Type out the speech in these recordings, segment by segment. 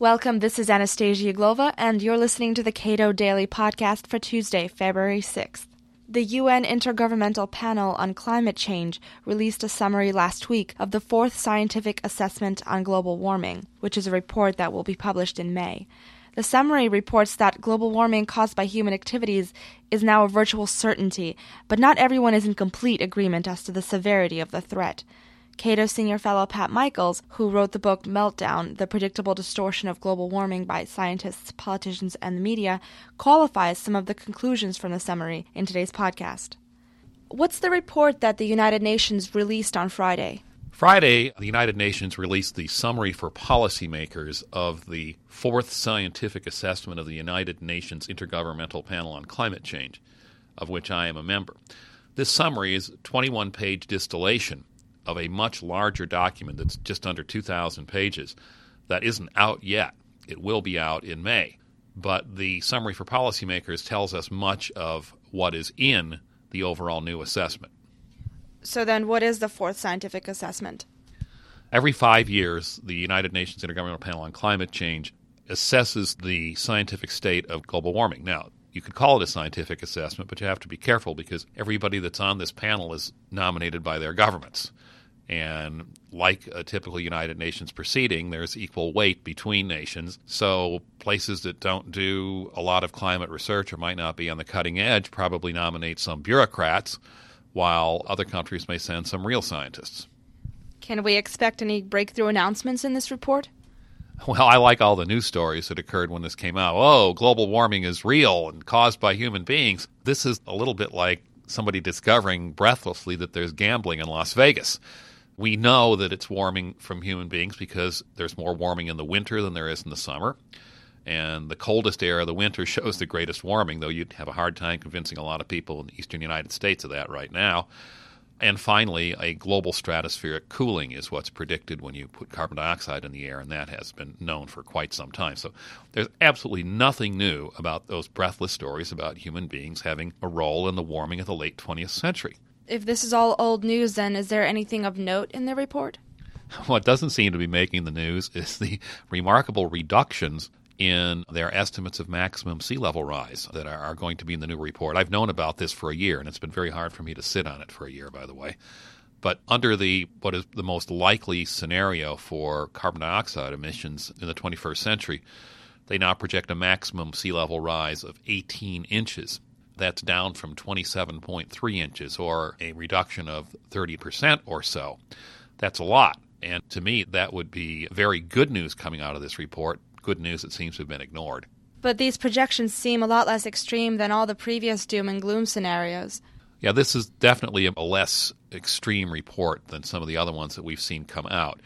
Welcome. This is Anastasia Uglova, and you're listening to the Cato Daily Podcast for Tuesday, February 6th. The UN Intergovernmental Panel on Climate Change released a summary last week of the fourth scientific assessment on global warming, which is a report that will be published in May. The summary reports that global warming caused by human activities is now a virtual certainty, but not everyone is in complete agreement as to the severity of the threat. Cato Senior Fellow Pat Michaels, who wrote the book Meltdown The Predictable Distortion of Global Warming by Scientists, Politicians, and the Media, qualifies some of the conclusions from the summary in today's podcast. What's the report that the United Nations released on Friday? Friday, the United Nations released the summary for policymakers of the fourth scientific assessment of the United Nations Intergovernmental Panel on Climate Change, of which I am a member. This summary is a 21 page distillation of a much larger document that's just under 2,000 pages that isn't out yet. It will be out in May. But the summary for policymakers tells us much of what is in the overall new assessment. So, then what is the fourth scientific assessment? Every five years, the United Nations Intergovernmental Panel on Climate Change assesses the scientific state of global warming. Now, you could call it a scientific assessment, but you have to be careful because everybody that's on this panel is nominated by their governments. And like a typical United Nations proceeding, there's equal weight between nations. So places that don't do a lot of climate research or might not be on the cutting edge probably nominate some bureaucrats, while other countries may send some real scientists. Can we expect any breakthrough announcements in this report? Well, I like all the news stories that occurred when this came out. Oh, global warming is real and caused by human beings. This is a little bit like somebody discovering breathlessly that there's gambling in Las Vegas. We know that it's warming from human beings because there's more warming in the winter than there is in the summer. And the coldest air of the winter shows the greatest warming, though you'd have a hard time convincing a lot of people in the eastern United States of that right now. And finally, a global stratospheric cooling is what's predicted when you put carbon dioxide in the air, and that has been known for quite some time. So there's absolutely nothing new about those breathless stories about human beings having a role in the warming of the late 20th century if this is all old news, then is there anything of note in the report? What doesn't seem to be making the news is the remarkable reductions in their estimates of maximum sea level rise that are going to be in the new report. I've known about this for a year, and it's been very hard for me to sit on it for a year, by the way. But under the what is the most likely scenario for carbon dioxide emissions in the 21st century, they now project a maximum sea level rise of 18 inches that's down from 27.3 inches, or a reduction of 30% or so. That's a lot. And to me, that would be very good news coming out of this report, good news that seems to have been ignored. But these projections seem a lot less extreme than all the previous doom and gloom scenarios. Yeah, this is definitely a less extreme report than some of the other ones that we've seen come out.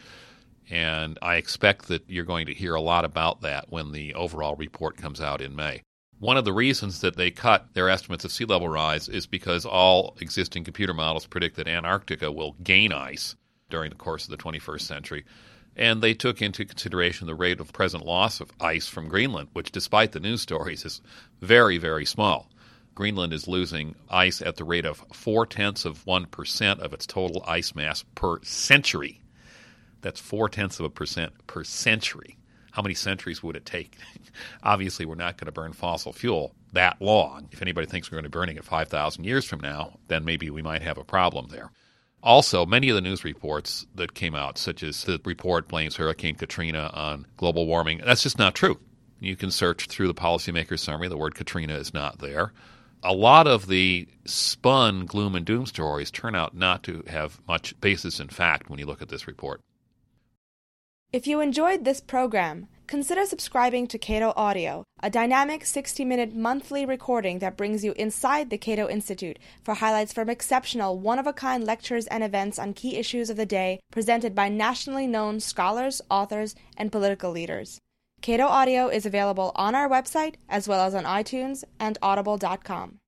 And I expect that you're going to hear a lot about that when the overall report comes out in May. One of the reasons that they cut their estimates of sea level rise is because all existing computer models predict that Antarctica will gain ice during the course of the 21st century. And they took into consideration the rate of present loss of ice from Greenland, which, despite the news stories, is very, very small. Greenland is losing ice at the rate of four tenths of 1% of its total ice mass per century. That's four tenths of a percent per century how many centuries would it take? Obviously, we're not going to burn fossil fuel that long. If anybody thinks we're going to be burning it 5,000 years from now, then maybe we might have a problem there. Also, many of the news reports that came out, such as the report blames Hurricane Katrina on global warming, that's just not true. You can search through the policymaker summary, the word Katrina is not there. A lot of the spun gloom and doom stories turn out not to have much basis in fact when you look at this report. If you enjoyed this program, consider subscribing to Cato Audio, a dynamic 60 minute monthly recording that brings you inside the Cato Institute for highlights from exceptional, one of a kind lectures and events on key issues of the day presented by nationally known scholars, authors, and political leaders. Cato Audio is available on our website as well as on iTunes and audible.com.